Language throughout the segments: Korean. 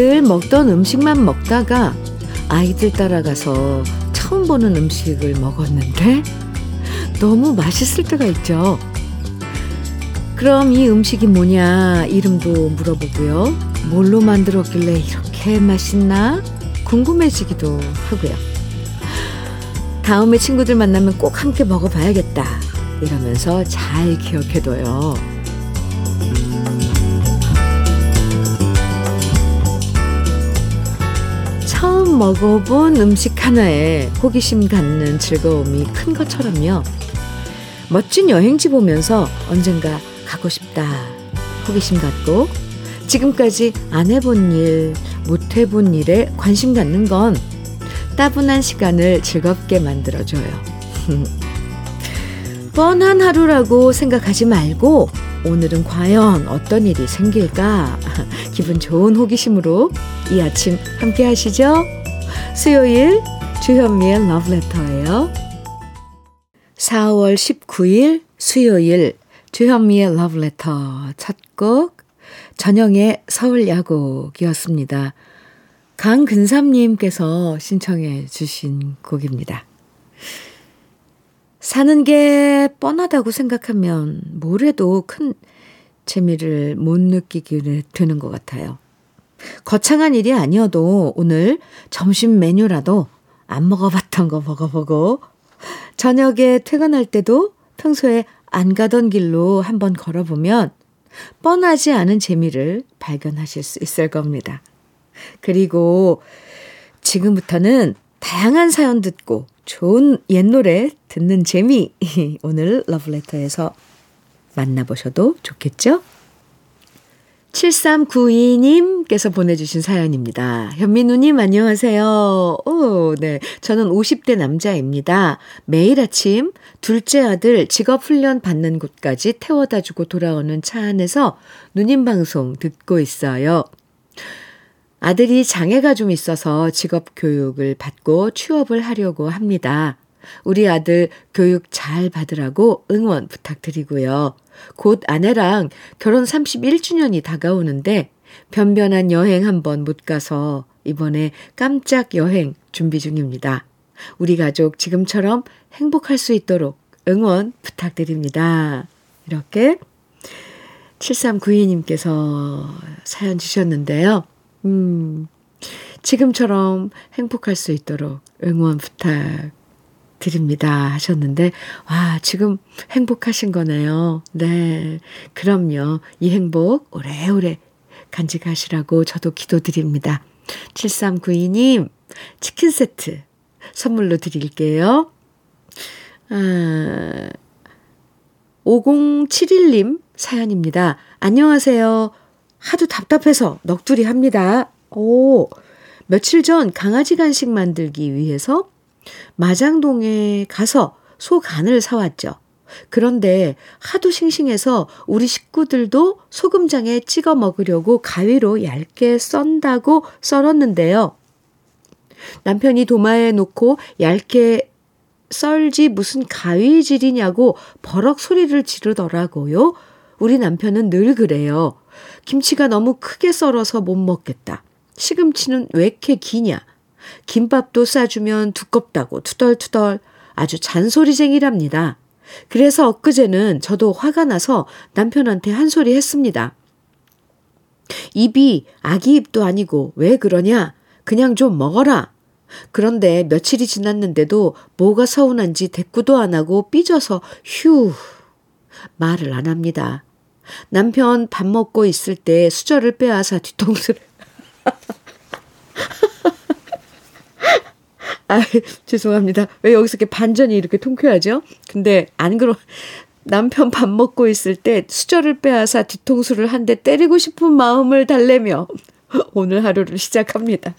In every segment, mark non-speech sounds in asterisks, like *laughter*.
늘 먹던 음식만 먹다가 아이들 따라가서 처음 보는 음식을 먹었는데 너무 맛있을 때가 있죠. 그럼 이 음식이 뭐냐 이름도 물어보고요. 뭘로 만들었길래 이렇게 맛있나 궁금해지기도 하고요. 다음에 친구들 만나면 꼭 함께 먹어봐야겠다 이러면서 잘 기억해둬요. 처음 먹어본 음식 하나에 호기심 갖는 즐거움이 큰 것처럼요. 멋진 여행지 보면서 언젠가 가고 싶다. 호기심 갖고 지금까지 안 해본 일, 못 해본 일에 관심 갖는 건 따분한 시간을 즐겁게 만들어줘요. *laughs* 뻔한 하루라고 생각하지 말고 오늘은 과연 어떤 일이 생길까? *laughs* 기분 좋은 호기심으로 이 아침 함께 하시죠. 수요일 주현미의 러브레터예요. 4월 19일 수요일 주현미의 러브레터 첫 곡 전영의 서울 야곡이었습니다. 강근삼님께서 신청해 주신 곡입니다. 사는 게 뻔하다고 생각하면 뭘 해도 큰 재미를 못 느끼게 되는 것 같아요. 거창한 일이 아니어도 오늘 점심 메뉴라도 안 먹어봤던 거 먹어보고 저녁에 퇴근할 때도 평소에 안 가던 길로 한번 걸어보면 뻔하지 않은 재미를 발견하실 수 있을 겁니다. 그리고 지금부터는 다양한 사연 듣고 좋은 옛 노래 듣는 재미 *laughs* 오늘 러브레터에서 만나보셔도 좋겠죠? 7392님께서 보내주신 사연입니다. 현민우님, 안녕하세요. 오, 네. 저는 50대 남자입니다. 매일 아침 둘째 아들 직업훈련 받는 곳까지 태워다 주고 돌아오는 차 안에서 누님 방송 듣고 있어요. 아들이 장애가 좀 있어서 직업 교육을 받고 취업을 하려고 합니다. 우리 아들 교육 잘 받으라고 응원 부탁드리고요. 곧 아내랑 결혼 31주년이 다가오는데 변변한 여행 한번 못 가서 이번에 깜짝 여행 준비 중입니다. 우리 가족 지금처럼 행복할 수 있도록 응원 부탁드립니다. 이렇게 7392님께서 사연 주셨는데요. 음, 지금처럼 행복할 수 있도록 응원 부탁 드립니다 하셨는데, 와, 지금 행복하신 거네요. 네. 그럼요. 이 행복 오래오래 간직하시라고 저도 기도드립니다. 7392님, 치킨 세트 선물로 드릴게요. 아, 5071님 사연입니다. 안녕하세요. 하도 답답해서 넋두리 합니다. 오, 며칠 전 강아지 간식 만들기 위해서 마장동에 가서 소 간을 사왔죠. 그런데 하도 싱싱해서 우리 식구들도 소금장에 찍어 먹으려고 가위로 얇게 썬다고 썰었는데요. 남편이 도마에 놓고 얇게 썰지 무슨 가위질이냐고 버럭 소리를 지르더라고요. 우리 남편은 늘 그래요. 김치가 너무 크게 썰어서 못 먹겠다. 시금치는 왜 이렇게 기냐? 김밥도 싸주면 두껍다고 투덜투덜 아주 잔소리쟁이랍니다. 그래서 엊그제는 저도 화가 나서 남편한테 한 소리 했습니다. 입이 아기 입도 아니고 왜 그러냐? 그냥 좀 먹어라. 그런데 며칠이 지났는데도 뭐가 서운한지 대꾸도 안 하고 삐져서 휴 말을 안 합니다. 남편 밥 먹고 있을 때 수저를 빼앗아 뒤통수를 *laughs* 아, *laughs* 죄송합니다. 왜 여기서 이렇게 반전이 이렇게 통쾌하죠? 근데 안 그러, 남편 밥 먹고 있을 때 수저를 빼앗아 뒤통수를 한 대 때리고 싶은 마음을 달래며 *laughs* 오늘 하루를 시작합니다.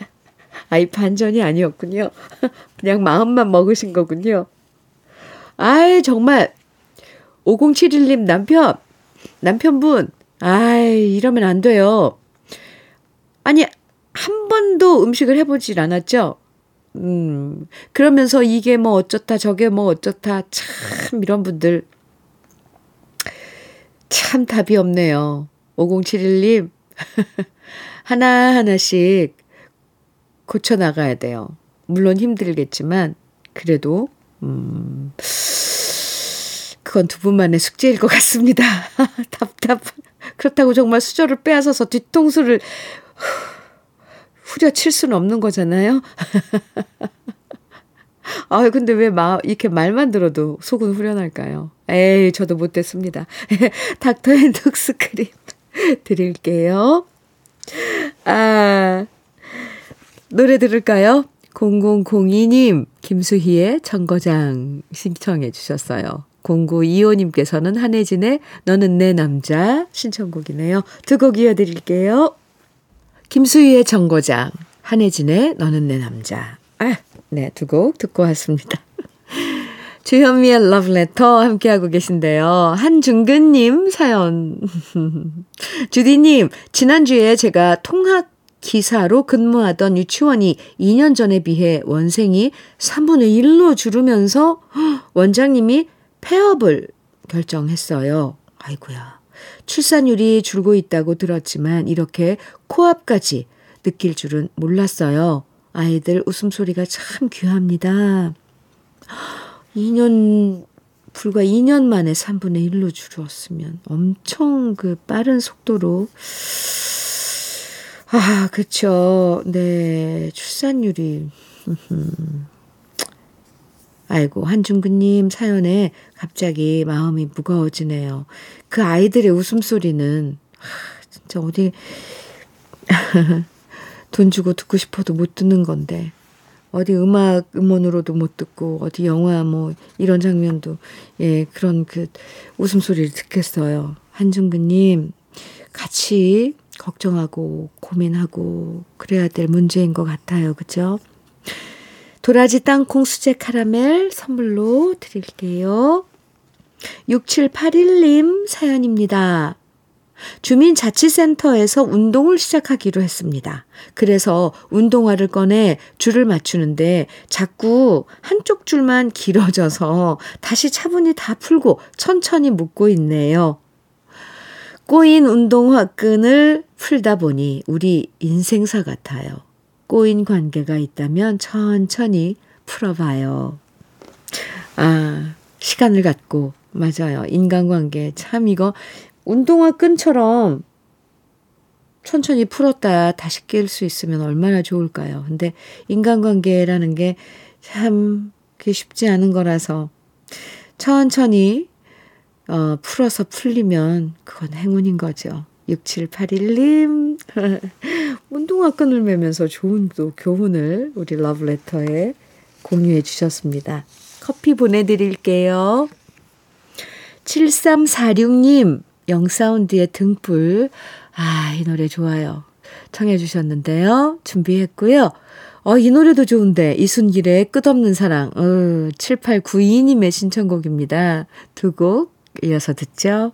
아이, 반전이 아니었군요. *laughs* 그냥 마음만 먹으신 거군요. 아이, 정말. 5071님 남편, 남편분, 아이, 이러면 안 돼요. 아니, 한 번도 음식을 해보질 않았죠? 음, 그러면서 이게 뭐 어쩌다 저게 뭐 어쩌다 참 이런 분들 참 답이 없네요. 5071님, *laughs* 하나하나씩 고쳐 나가야 돼요. 물론 힘들겠지만, 그래도, 음, 그건 두 분만의 숙제일 것 같습니다. *laughs* 답답. 그렇다고 정말 수저를 빼앗아서 뒤통수를 후려칠 수는 없는 거잖아요. *laughs* 아, 근데 왜 마, 이렇게 말만 들어도 속은 후련할까요? 에이, 저도 못됐습니다. *laughs* 닥터 앤독스 크림 *laughs* 드릴게요. 아, 노래 들을까요? 0002님, 김수희의 정거장 신청해 주셨어요. 0925님께서는 한혜진의 너는 내 남자 신청곡이네요. 두 곡 이어드릴게요. 김수희의 정거장, 한혜진의 너는 내 남자. 아, 네, 두 곡 듣고 왔습니다. *laughs* 주현미의 러브레터 함께하고 계신데요. 한중근님 사연. *laughs* 주디님, 지난주에 제가 통학 기사로 근무하던 유치원이 2년 전에 비해 원생이 3분의 1로 줄으면서 *gasps* 원장님이 폐업을 결정했어요. 아이고야. 출산율이 줄고 있다고 들었지만 이렇게 코앞까지 느낄 줄은 몰랐어요. 아이들 웃음소리가 참 귀합니다. 2년, 불과 2년 만에 3분의 1로 줄었으면 엄청 그 빠른 속도로 아, 그쵸. 네. 출산율이. 아이고, 한중근님 사연에 갑자기 마음이 무거워지네요. 그 아이들의 웃음소리는, 아, 진짜 어디, *laughs* 돈 주고 듣고 싶어도 못 듣는 건데, 어디 음악, 음원으로도 못 듣고, 어디 영화 뭐, 이런 장면도, 예, 그런 그 웃음소리를 듣겠어요. 한중근님, 같이 걱정하고 고민하고 그래야 될 문제인 것 같아요. 그죠? 도라지 땅콩 수제 카라멜 선물로 드릴게요. 6781님 사연입니다. 주민자치센터에서 운동을 시작하기로 했습니다. 그래서 운동화를 꺼내 줄을 맞추는데 자꾸 한쪽 줄만 길어져서 다시 차분히 다 풀고 천천히 묶고 있네요. 꼬인 운동화 끈을 풀다 보니 우리 인생사 같아요. 꼬인 관계가 있다면 천천히 풀어봐요. 아, 시간을 갖고, 맞아요. 인간관계. 참 이거 운동화 끈처럼 천천히 풀었다 다시 낄 수 있으면 얼마나 좋을까요? 근데 인간관계라는 게 참 쉽지 않은 거라서 천천히 어, 풀어서 풀리면 그건 행운인 거죠. 6781님. 운동화 *laughs* 끈을 매면서 좋은 또 교훈을 우리 러브레터에 공유해 주셨습니다. 커피 보내드릴게요. 7346님, 영사운드의 등불. 아, 이 노래 좋아요. 청해 주셨는데요. 준비했고요. 어, 이 노래도 좋은데, 이순길의 끝없는 사랑. 어, 7892님의 신청곡입니다. 두 곡 이어서 듣죠.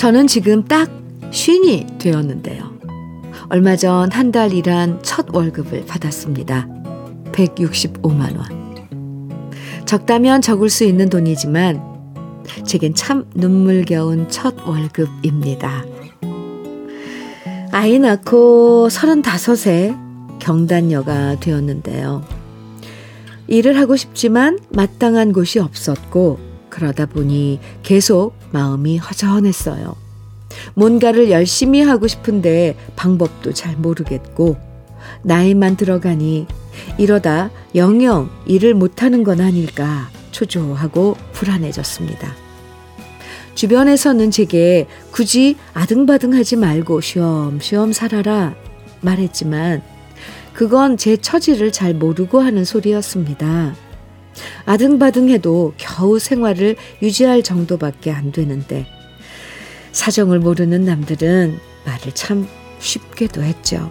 저는 지금 딱 쉰이 되었는데요. 얼마 전 한 달 일한 첫 월급을 받았습니다. 165만 원. 적다면 적을 수 있는 돈이지만 제겐 참 눈물겨운 첫 월급입니다. 아이 낳고 35세 경단녀가 되었는데요. 일을 하고 싶지만 마땅한 곳이 없었고 그러다 보니 계속 마음이 허전했어요. 뭔가를 열심히 하고 싶은데 방법도 잘 모르겠고 나이만 들어가니 이러다 영영 일을 못하는 건 아닐까 초조하고 불안해졌습니다. 주변에서는 제게 굳이 아등바등하지 말고 쉬엄쉬엄 살아라 말했지만 그건 제 처지를 잘 모르고 하는 소리였습니다. 아등바등해도 겨우 생활을 유지할 정도밖에 안 되는데 사정을 모르는 남들은 말을 참 쉽게도 했죠.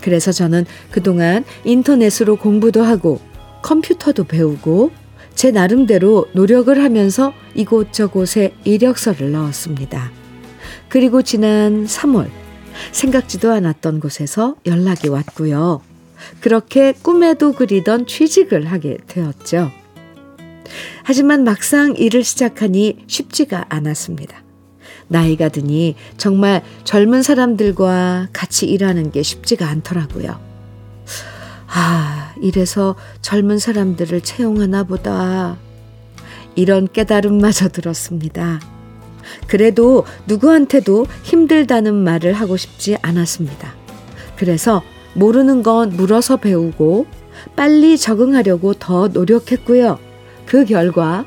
그래서 저는 그동안 인터넷으로 공부도 하고 컴퓨터도 배우고 제 나름대로 노력을 하면서 이곳저곳에 이력서를 넣었습니다. 그리고 지난 3월 생각지도 않았던 곳에서 연락이 왔고요. 그렇게 꿈에도 그리던 취직을 하게 되었죠. 하지만 막상 일을 시작하니 쉽지가 않았습니다. 나이가 드니 정말 젊은 사람들과 같이 일하는 게 쉽지가 않더라고요. 아, 이래서 젊은 사람들을 채용하나 보다. 이런 깨달음마저 들었습니다. 그래도 누구한테도 힘들다는 말을 하고 싶지 않았습니다. 그래서 모르는 건 물어서 배우고 빨리 적응하려고 더 노력했고요. 그 결과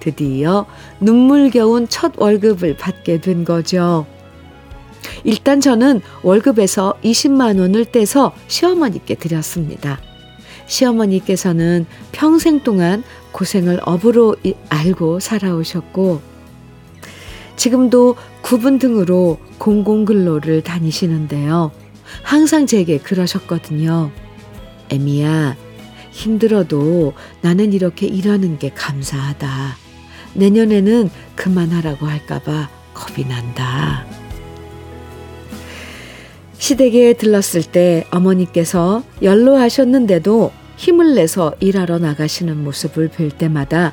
드디어 눈물겨운 첫 월급을 받게 된 거죠. 일단 저는 월급에서 20만 원을 떼서 시어머니께 드렸습니다. 시어머니께서는 평생 동안 고생을 업으로 알고 살아오셨고, 지금도 구분 등으로 공공근로를 다니시는데요. 항상 제게 그러셨거든요. 에미야, 힘들어도 나는 이렇게 일하는 게 감사하다. 내년에는 그만하라고 할까봐 겁이 난다. 시댁에 들렀을 때 어머니께서 연로하셨는데도 힘을 내서 일하러 나가시는 모습을 볼 때마다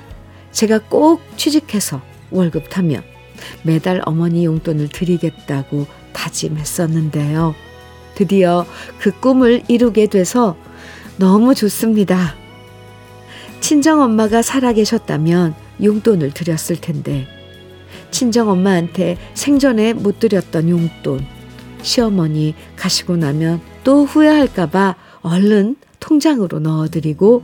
제가 꼭 취직해서 월급 타면 매달 어머니 용돈을 드리겠다고 다짐했었는데요. 드디어 그 꿈을 이루게 돼서 너무 좋습니다. 친정 엄마가 살아계셨다면 용돈을 드렸을 텐데, 친정 엄마한테 생전에 못 드렸던 용돈, 시어머니 가시고 나면 또 후회할까봐 얼른 통장으로 넣어드리고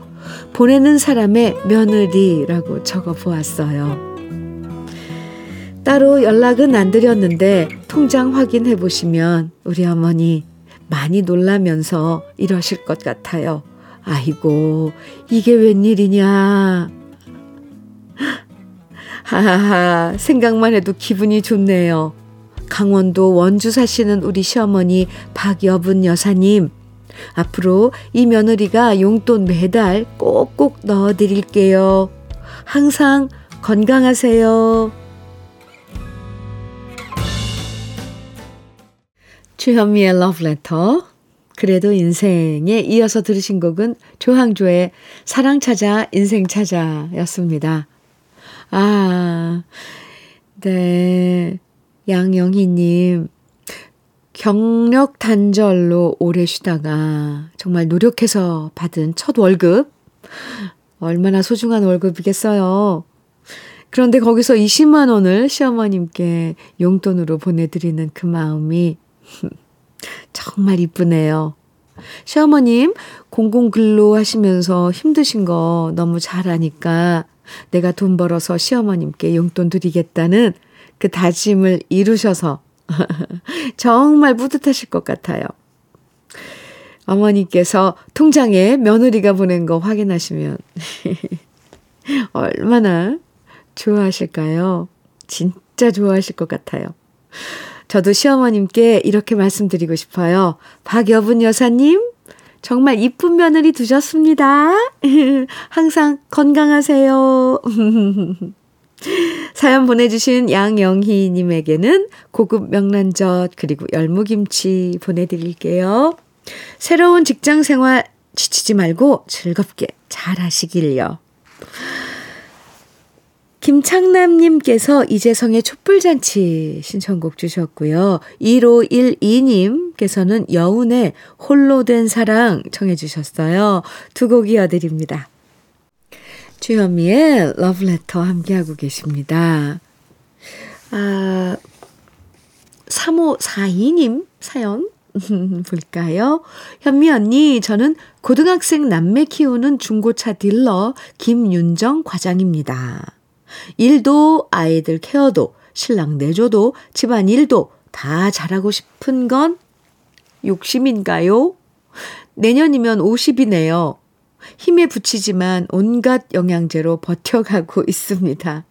보내는 사람의 며느리라고 적어 보았어요. 따로 연락은 안 드렸는데 통장 확인해 보시면 우리 어머니 많이 놀라면서 이러실 것 같아요. 아이고, 이게 웬일이냐. 하하하, 생각만 해도 기분이 좋네요. 강원도 원주 사시는 우리 시어머니 박여분 여사님, 앞으로 이 며느리가 용돈 매달 꼭꼭 넣어 드릴게요. 항상 건강하세요. 주현미의 러브레터. 그래도 인생에 이어서 들으신 곡은 조항조의 사랑 찾아 인생 찾아 였습니다. 아, 네. 양영희님, 경력 단절로 오래 쉬다가 정말 노력해서 받은 첫 월급. 얼마나 소중한 월급이겠어요. 그런데 거기서 20만 원을 시어머님께 용돈으로 보내드리는 그 마음이 *laughs* 정말 이쁘네요. 시어머님, 공공근로 하시면서 힘드신 거 너무 잘 아니까 내가 돈 벌어서 시어머님께 용돈 드리겠다는 그 다짐을 이루셔서 *laughs* 정말 뿌듯하실 것 같아요. 어머니께서 통장에 며느리가 보낸 거 확인하시면 *laughs* 얼마나 좋아하실까요? 진짜 좋아하실 것 같아요. 저도 시어머님께 이렇게 말씀드리고 싶어요. 박여분 여사님, 정말 이쁜 며느리 두셨습니다. *laughs* 항상 건강하세요. *laughs* 사연 보내주신 양영희님에게는 고급 명란젓 그리고 열무김치 보내드릴게요. 새로운 직장 생활 지치지 말고 즐겁게 잘 하시길요. 김창남님께서 이재성의 촛불잔치 신청곡 주셨고요. 1512님께서는 여운의 홀로 된 사랑 청해 주셨어요. 두 곡 이어드립니다. 주현미의 러브레터 함께하고 계십니다. 아, 3542님 사연 *laughs* 볼까요? 현미 언니, 저는 고등학생 남매 키우는 중고차 딜러 김윤정 과장입니다. 일도 아이들 케어도 신랑 내조도 집안 일도 다 잘하고 싶은 건 욕심인가요? 내년이면 50이네요. 힘에 부치지만 온갖 영양제로 버텨가고 *laughs* 있습니다.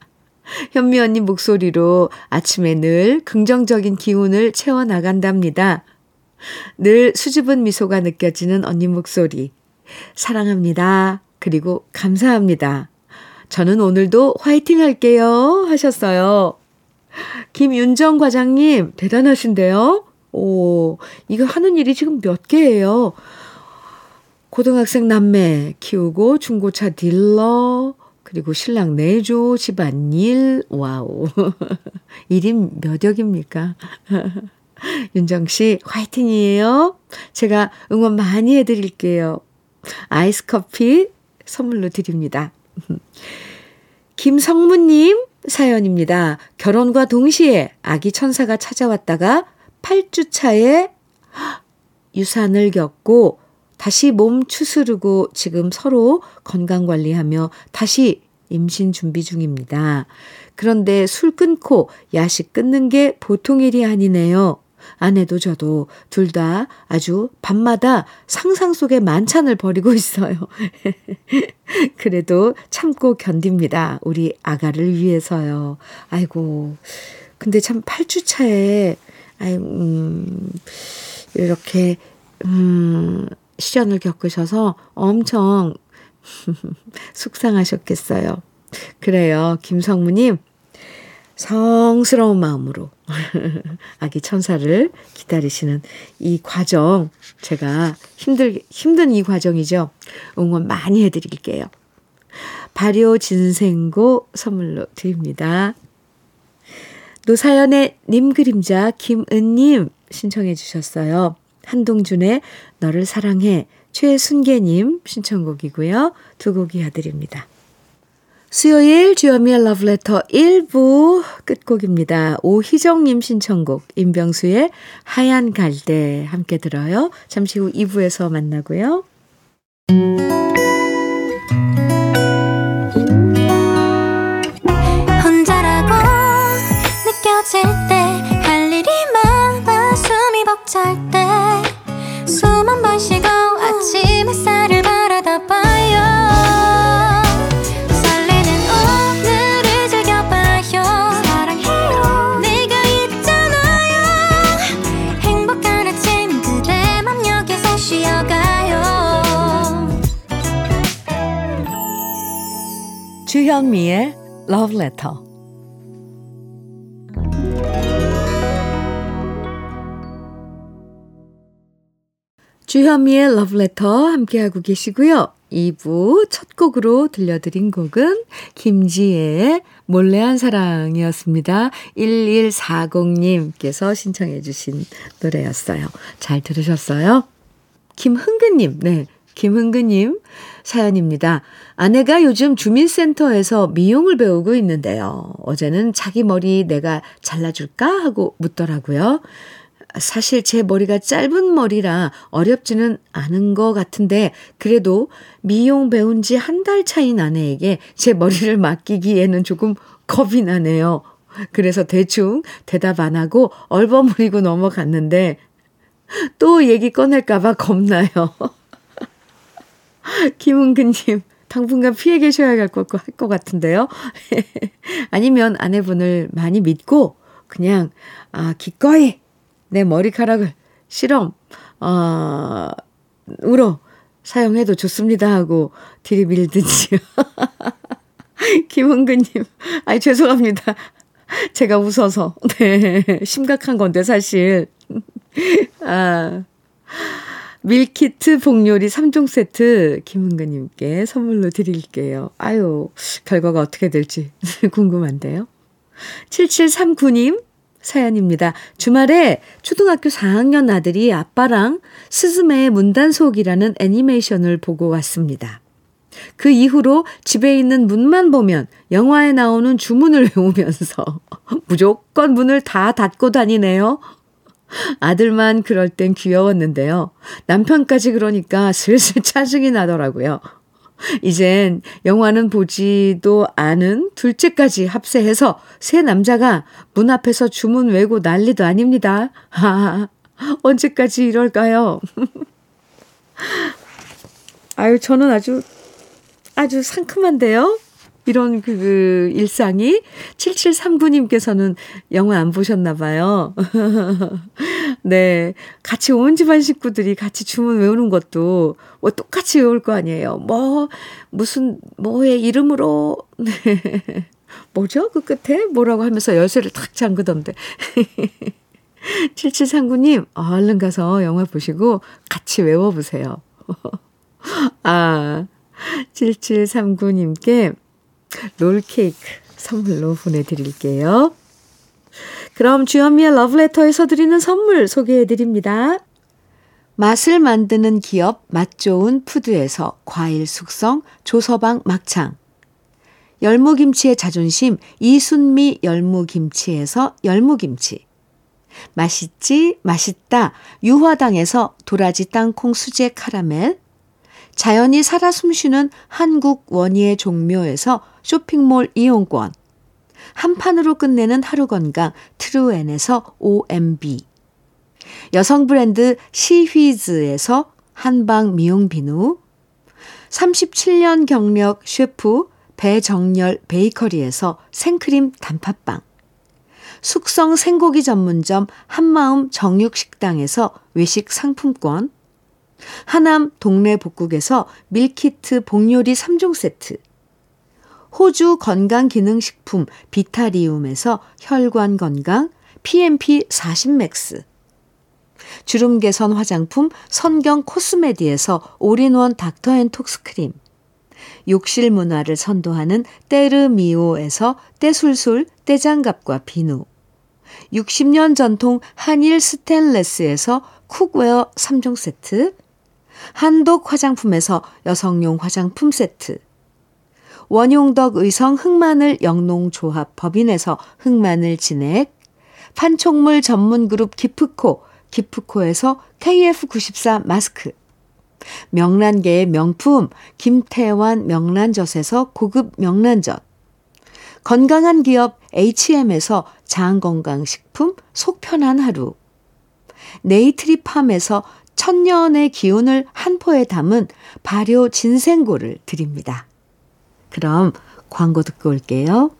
현미 언니 목소리로 아침에 늘 긍정적인 기운을 채워나간답니다. 늘 수줍은 미소가 느껴지는 언니 목소리. 사랑합니다. 그리고 감사합니다. 저는 오늘도 화이팅 할게요. 하셨어요. 김윤정 과장님, 대단하신데요? 오, 이거 하는 일이 지금 몇 개예요? 고등학생 남매 키우고 중고차 딜러, 그리고 신랑 내조, 집안일, wow. *laughs* 일인 몇 역입니까? *laughs* 윤정 씨, 화이팅이에요. 제가 응원 많이 해드릴게요. 아이스 커피 선물로 드립니다. 김성무님 사연입니다. 결혼과 동시에 아기 천사가 찾아왔다가 8주 차에 유산을 겪고 다시 몸 추스르고 지금 서로 건강 관리하며 다시 임신 준비 중입니다. 그런데 술 끊고 야식 끊는 게 보통 일이 아니네요. 아내도 저도 둘 다 아주 밤마다 상상 속의 만찬을 벌이고 *laughs* 있어요. *laughs* 그래도 참고 견딥니다. 우리 아가를 위해서요. 아이고. 근데 참 8주 차에, 아이, 음, 이렇게, 음, 시련을 겪으셔서 엄청 *laughs* 속상하셨겠어요. 그래요. 김성무님, 성스러운 마음으로 *laughs* 아기 천사를 기다리시는 이 과정, 제가 힘들, 힘든 이 과정이죠. 응원 많이 해드릴게요. 발효 진생고 선물로 드립니다. 노사연의 님 그림자 김은님 신청해 주셨어요. 한동준의 너를 사랑해 최순계님 신청곡이고요. 두 곡 이어드립니다. 수요일 주여미의 러브레터 1부 끝곡입니다. 오희정님 신청곡 임병수의 하얀 갈대 함께 들어요. 잠시 후 2부에서 만나고요. 주현미의 Love Letter. 주현미의 Love Letter 함께하고 계시고요. 2부 첫 곡으로 들려드린 곡은 김지혜의 몰래한 사랑이었습니다. 1140님께서 신청해 주신 노래였어요. 잘 들으셨어요? 김흥근님, 네. 김흥근님 사연입니다. 아내가 요즘 주민센터에서 미용을 배우고 있는데요. 어제는 자기 머리 내가 잘라줄까 하고 묻더라고요. 사실 제 머리가 짧은 머리라 어렵지는 않은 것 같은데 그래도 미용 배운 지 한 달 차인 아내에게 제 머리를 맡기기에는 조금 겁이 나네요. 그래서 대충 대답 안 하고 얼버무리고 넘어갔는데 또 얘기 꺼낼까봐 겁나요. *laughs* *laughs* 김은근님, 당분간 피해 계셔야 할 것 같은데요. *laughs* 아니면 아내분을 많이 믿고 그냥 아 기꺼이 내 머리카락을 실험 어, 으로 사용해도 좋습니다 하고 들이밀든지요. *laughs* 김은근님, 아이 죄송합니다. 제가 웃어서 네 심각한 건데 사실 아. 밀키트 복요리 3종 세트 김은근님께 선물로 드릴게요. 아유, 결과가 어떻게 될지 *laughs* 궁금한데요. 7739님 사연입니다. 주말에 초등학교 4학년 아들이 아빠랑 스즈메의 문단속이라는 애니메이션을 보고 왔습니다. 그 이후로 집에 있는 문만 보면 영화에 나오는 주문을 *laughs* 외우면서 무조건 문을 다 닫고 다니네요. 아들만 그럴 땐 귀여웠는데요. 남편까지 그러니까 슬슬 짜증이 나더라고요. 이젠 영화는 보지도 않은 둘째까지 합세해서 세 남자가 문 앞에서 주문 외고 난리도 아닙니다. 아, 언제까지 이럴까요? *laughs* 아유, 저는 아주, 아주 상큼한데요? 이런 그, 그 일상이 7739님께서는 영화 안 보셨나 봐요. *laughs* 네. 같이 온 집안 식구들이 같이 주문 외우는 것도 뭐 똑같이 외울 거 아니에요. 뭐 무슨 뭐의 이름으로 *laughs* 네. 뭐죠? 그 끝에 뭐라고 하면서 열쇠를 탁 잠그던데. *laughs* 7739님, 얼른 가서 영화 보시고 같이 외워보세요. 아, 7739님께 롤케이크 선물로 보내드릴게요. 그럼 주현미의 러브레터에서 드리는 선물 소개해드립니다. 맛을 만드는 기업 맛좋은 푸드에서 과일 숙성 조서방 막창 열무김치의 자존심 이순미 열무김치에서 열무김치 맛있지 맛있다 유화당에서 도라지 땅콩 수제 카라멜 자연이 살아 숨쉬는 한국 원예 종묘에서 쇼핑몰 이용권. 한 판으로 끝내는 하루 건강 트루엔에서 OMB 여성 브랜드 시휘즈에서 한방 미용 비누. 37년 경력 셰프 배정열 베이커리에서 생크림 단팥빵. 숙성 생고기 전문점 한마음 정육식당에서 외식 상품권 하남 동네 복국에서 밀키트 복요리 3종 세트 호주 건강기능식품 비타리움에서 혈관 건강 PMP 40 맥스 주름 개선 화장품 선경 코스메디에서 올인원 닥터 앤 톡스 크림 욕실 문화를 선도하는 때르미오에서 때술술 때장갑과 비누 60년 전통 한일 스텐레스에서 cookware 3종 세트 한독 화장품에서 여성용 화장품 세트. 원용덕 의성 흑마늘 영농조합 법인에서 흑마늘 진액, 판촉물 전문 그룹 기프코, 기프코에서 KF94 마스크, 명란계의 명품 김태환 명란젓에서 고급 명란젓, 건강한 기업 HM에서 장건강식품 속편한 하루, 네이트리팜에서 천년의 기운을 한 포에 담은 발효 진생고를 드립니다. 그럼 광고 듣고 올게요.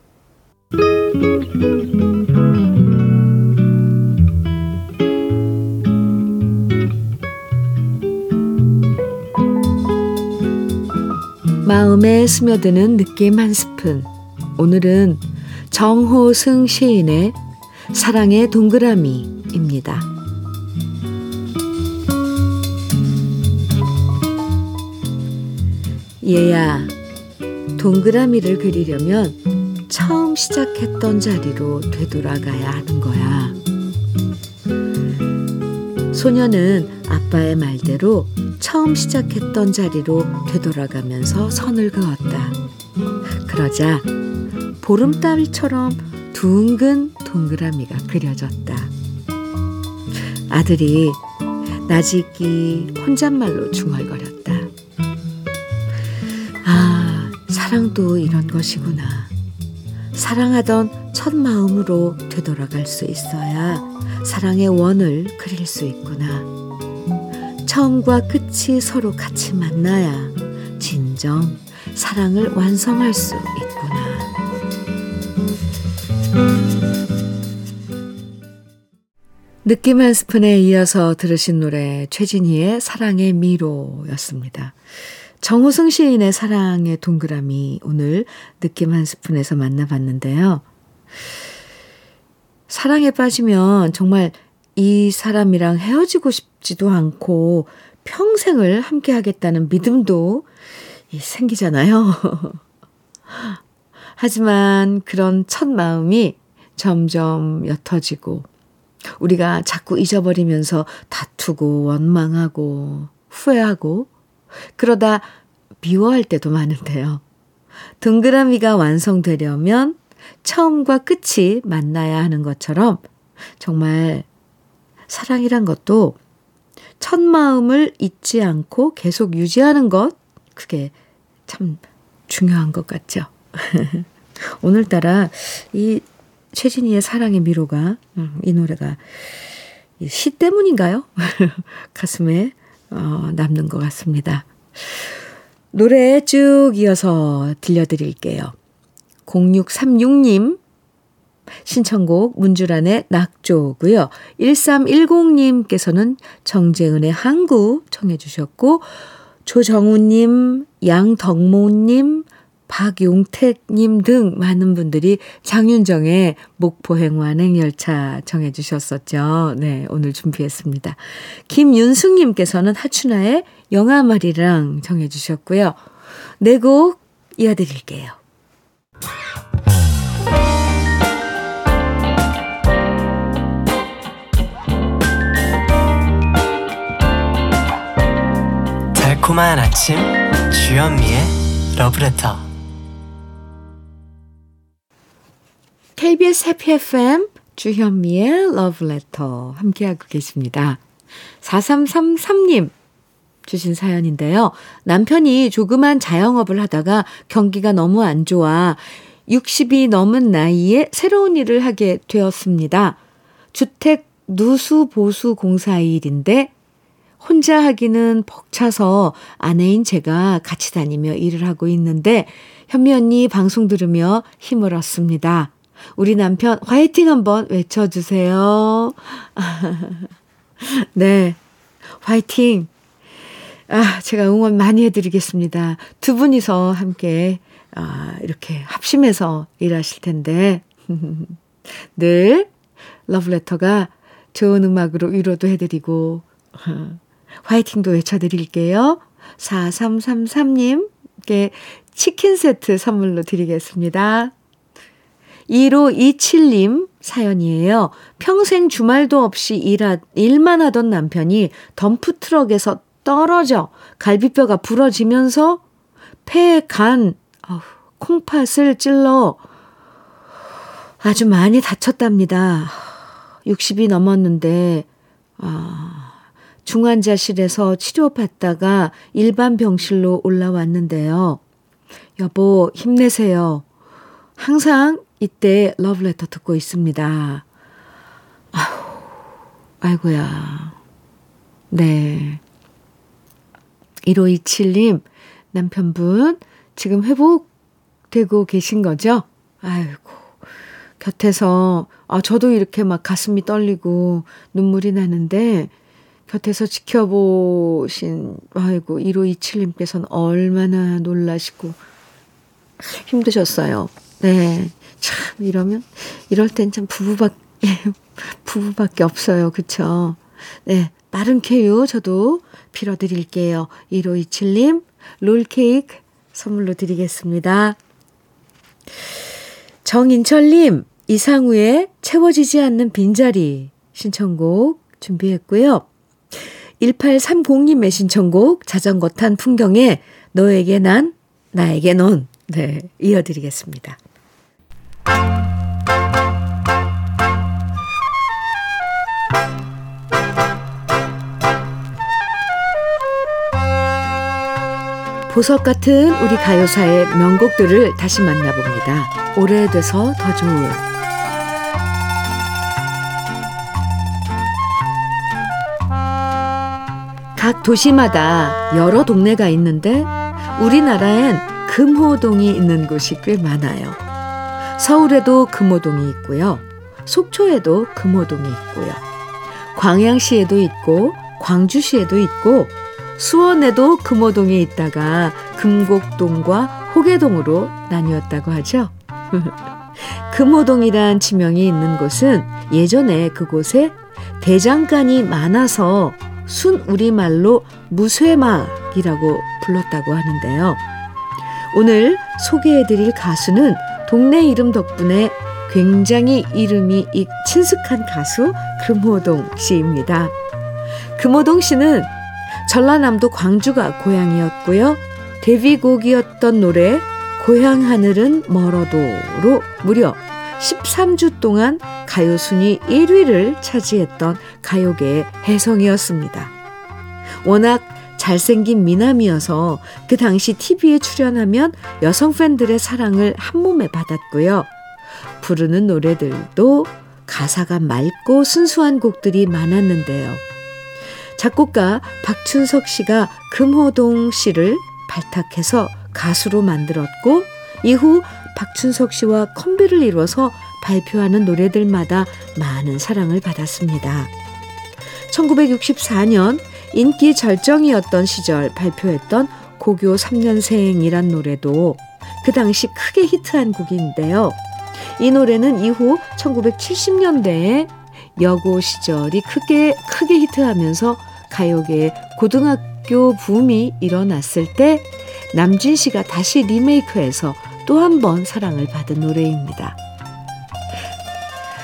마음에 스며드는 느낌 한 스푼. 오늘은 정호승 시인의 사랑의 동그라미입니다. 얘야, 동그라미를 그리려면 처음 시작했던 자리로 되돌아가야 하는 거야. 소녀는 아빠의 말대로 처음 시작했던 자리로 되돌아가면서 선을 그었다. 그러자 보름달처럼 둥근 동그라미가 그려졌다. 아들이 나직이 혼잣말로 중얼거렸다. 사랑도 이런 것이구나. 사랑하던 첫 마음으로 되돌아갈 수 있어야 사랑의 원을 그릴 수 있구나. 처음과 끝이 서로 같이 만나야 진정 사랑을 완성할 수 있구나. 느낌 한 스푼에 이어서 들으신 노래 최진희의 사랑의 미로였습니다. 정호승 시인의 사랑의 동그라미 오늘 느낌 한 스푼에서 만나봤는데요. 사랑에 빠지면 정말 이 사람이랑 헤어지고 싶지도 않고 평생을 함께 하겠다는 믿음도 생기잖아요. *laughs* 하지만 그런 첫 마음이 점점 옅어지고 우리가 자꾸 잊어버리면서 다투고 원망하고 후회하고 그러다 미워할 때도 많은데요. 동그라미가 완성되려면 처음과 끝이 만나야 하는 것처럼 정말 사랑이란 것도 첫 마음을 잊지 않고 계속 유지하는 것, 그게 참 중요한 것 같죠. *laughs* 오늘따라 이 최진희의 사랑의 미로가, 음, 이 노래가 시 때문인가요? *laughs* 가슴에 어, 남는 것 같습니다. 노래 쭉 이어서 들려드릴게요. 0636님 신청곡 문주란의 낙조고요. 1310님께서는 정재은의 항구 청해 주셨고 조정우님, 양덕모님, 박용택님 등 많은 분들이 장윤정의 목포행 완행열차 정해 주셨었죠. 네, 오늘 준비했습니다. 김윤숙님께서는 하춘아의 영화말이랑 정해 주셨고요. 네곡 이어드릴게요. 달콤한 아침 주현미의 러브레터 KBS 해피 FM 주현미의 러브레터 함께하고 계십니다. 4333님 주신 사연인데요. 남편이 조그만 자영업을 하다가 경기가 너무 안 좋아 60이 넘은 나이에 새로운 일을 하게 되었습니다. 주택 누수 보수 공사 일인데 혼자 하기는 벅차서 아내인 제가 같이 다니며 일을 하고 있는데 현미 언니 방송 들으며 힘을 얻습니다. 우리 남편 화이팅 한번 외쳐주세요. *laughs* 네, 화이팅. 아, 제가 응원 많이 해드리겠습니다. 두 분이서 함께 아, 이렇게 합심해서 일하실 텐데 *laughs* 늘 러브레터가 좋은 음악으로 위로도 해드리고 *laughs* 화이팅도 외쳐드릴게요. 4333님께 치킨 세트 선물로 드리겠습니다. 1527님 사연이에요. 평생 주말도 없이 일하, 일만 하던 남편이 덤프트럭에서 떨어져 갈비뼈가 부러지면서 폐, 간, 어, 콩팥을 찔러 아주 많이 다쳤답니다. 60이 넘었는데, 아, 중환자실에서 치료받다가 일반 병실로 올라왔는데요. 여보, 힘내세요. 항상 이때 러브레터 듣고 있습니다. 아휴, 아이고야. 네. 1527님, 남편분, 지금 회복되고 계신 거죠? 아이고, 곁에서, 아, 저도 이렇게 막 가슴이 떨리고 눈물이 나는데, 곁에서 지켜보신, 아이고, 1527님께서는 얼마나 놀라시고 힘드셨어요. 네. 참, 이러면, 이럴 땐 참 부부밖에, *laughs* 부부밖에 없어요. 그쵸? 네. 빠른 쾌유 저도 빌어 드릴게요. 1527 님, 롤케이크 선물로 드리겠습니다. 정인철 님, 이상우의 채워지지 않는 빈자리 신청곡 준비했고요. 1830님의 신청곡 자전거 탄 풍경에 너에게 난, 나에게 넌. 네, 이어드리겠습니다. 보석 같은 우리 가요사의 명곡들을 다시 만나봅니다. 오래돼서 더 좋은 각 도시마다 여러 동네가 있는데 우리나라엔 금호동이 있는 곳이 꽤 많아요. 서울에도 금호동이 있고요. 속초에도 금호동이 있고요. 광양시에도 있고 광주시에도 있고 수원에도 금호동에 있다가 금곡동과 호계동으로 나뉘었다고 하죠. *laughs* 금호동이란 지명이 있는 곳은 예전에 그곳에 대장간이 많아서 순 우리말로 무쇠막이라고 불렀다고 하는데요. 오늘 소개해드릴 가수는 동네 이름 덕분에 굉장히 이름이 친숙한 가수 금호동 씨입니다. 금호동 씨는 전라남도 광주가 고향이었고요. 데뷔곡이었던 노래 고향 하늘은 멀어도로 무려 13주 동안 가요 순위 1위를 차지했던 가요계의 혜성이었습니다. 워낙 잘생긴 미남이어서 그 당시 TV에 출연하면 여성 팬들의 사랑을 한 몸에 받았고요. 부르는 노래들도 가사가 맑고 순수한 곡들이 많았는데요. 작곡가 박춘석 씨가 금호동 씨를 발탁해서 가수로 만들었고 이후 박춘석 씨와 컴비를 이뤄서 발표하는 노래들마다 많은 사랑을 받았습니다. 1964년 인기 절정이었던 시절 발표했던 고교 3년생이란 노래도 그 당시 크게 히트한 곡인데요. 이 노래는 이후 1970년대에 여고 시절이 크게 크게 히트하면서 가요계의 고등학교 붐이 일어났을 때 남진 씨가 다시 리메이크해서 또 한 번 사랑을 받은 노래입니다.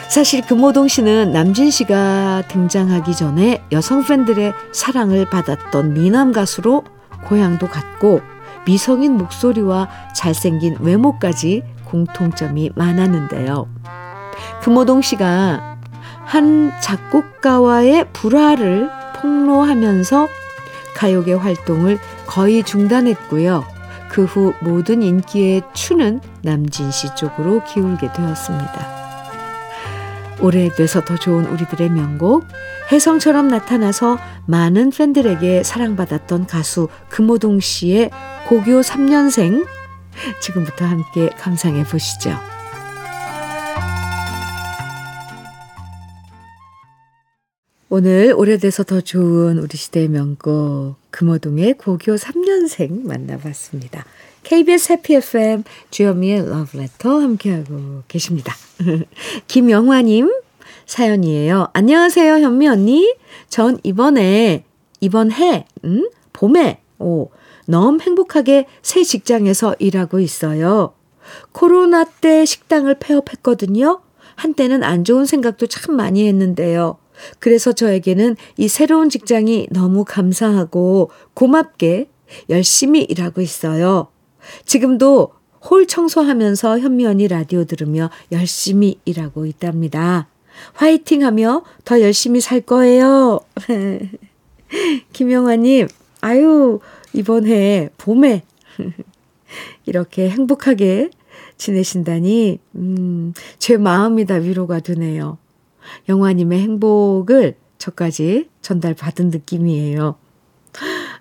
사실 금호동 씨는 남진 씨가 등장하기 전에 여성 팬들의 사랑을 받았던 미남 가수로 고향도 같고 미성인 목소리와 잘생긴 외모까지 공통점이 많았는데요. 금호동 씨가 한 작곡가와의 불화를 폭로하면서 가요계 활동을 거의 중단했고요. 그 후 모든 인기의 추는 남진 씨 쪽으로 기울게 되었습니다. 오래돼서 더 좋은 우리들의 명곡, 혜성처럼 나타나서 많은 팬들에게 사랑받았던 가수 금호동 씨의 고교 3년생, 지금부터 함께 감상해 보시죠. 오늘 오래돼서 더 좋은 우리 시대의 명곡 금호동의 고교 3년생 만나봤습니다. KBS 해피 FM 주현미의 러브레터 함께하고 계십니다. *laughs* 김영화님 사연이에요. 안녕하세요 현미 언니. 전 이번에 이번 해 음? 봄에 오, 너무 행복하게 새 직장에서 일하고 있어요. 코로나 때 식당을 폐업했거든요. 한때는 안 좋은 생각도 참 많이 했는데요. 그래서 저에게는 이 새로운 직장이 너무 감사하고 고맙게 열심히 일하고 있어요. 지금도 홀 청소하면서 현미 언니 라디오 들으며 열심히 일하고 있답니다. 화이팅 하며 더 열심히 살 거예요. *laughs* 김영화님, 아유, 이번 해 봄에 *laughs* 이렇게 행복하게 지내신다니, 음, 제 마음이 다 위로가 되네요. 영화님의 행복을 저까지 전달받은 느낌이에요.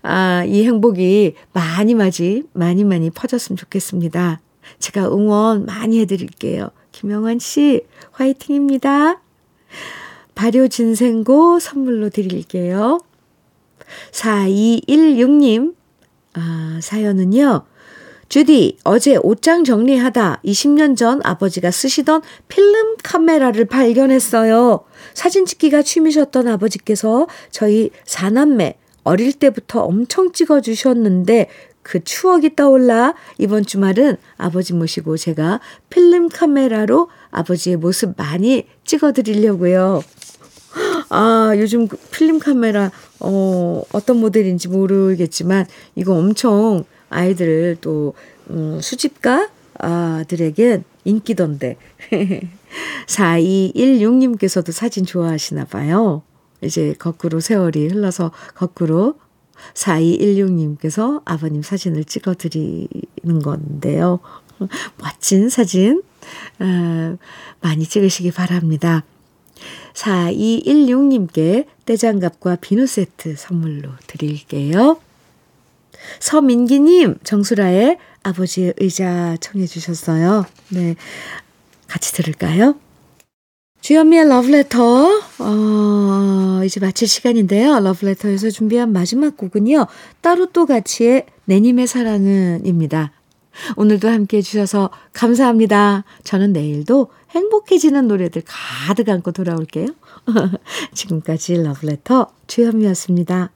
아, 이 행복이 많이 많이, 많이 많이 퍼졌으면 좋겠습니다. 제가 응원 많이 해드릴게요. 김영환 씨, 화이팅입니다. 발효 진생고 선물로 드릴게요. 4216님, 아, 사연은요. 주디, 어제 옷장 정리하다 20년 전 아버지가 쓰시던 필름 카메라를 발견했어요. 사진 찍기가 취미셨던 아버지께서 저희 사남매 어릴 때부터 엄청 찍어주셨는데 그 추억이 떠올라 이번 주말은 아버지 모시고 제가 필름 카메라로 아버지의 모습 많이 찍어드리려고요. 아, 요즘 그 필름 카메라, 어, 어떤 모델인지 모르겠지만, 이거 엄청 아이들 또, 음, 수집가들에겐 인기던데. *laughs* 4216님께서도 사진 좋아하시나 봐요. 이제 거꾸로 세월이 흘러서 거꾸로 4216님께서 아버님 사진을 찍어 드리는 건데요. 멋진 사진, 어, 많이 찍으시기 바랍니다. 4216님께 떼장갑과 비누 세트 선물로 드릴게요. 서민기님, 정수라의 아버지의 의자 청해 주셨어요. 네. 같이 들을까요? 주현미의 러브레터, 어, 이제 마칠 시간인데요. 러브레터에서 준비한 마지막 곡은요. 따로 또 같이의 내님의 사랑은입니다. 오늘도 함께 해 주셔서 감사합니다. 저는 내일도 행복해지는 노래들 가득 안고 돌아올게요. *laughs* 지금까지 러브레터 주현미였습니다.